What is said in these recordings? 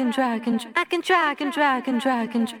and I can try, and can and I and try, and can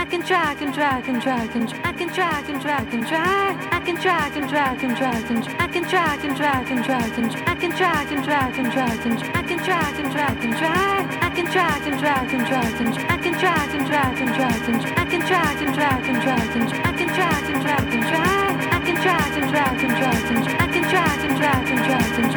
I can try, I can try, I can try, I can try, I can try, I can try, I can try, I can try, I can try, I can try, I can try, I can try, I can try, I can try, I can I can try, I can try, I can try, I can try, I can try, I can try, I can try, I can try, I can try, I can try, I can try, I can I can try, I can try, I can try, I can try, I can try, I can try, I can try, I can try, I can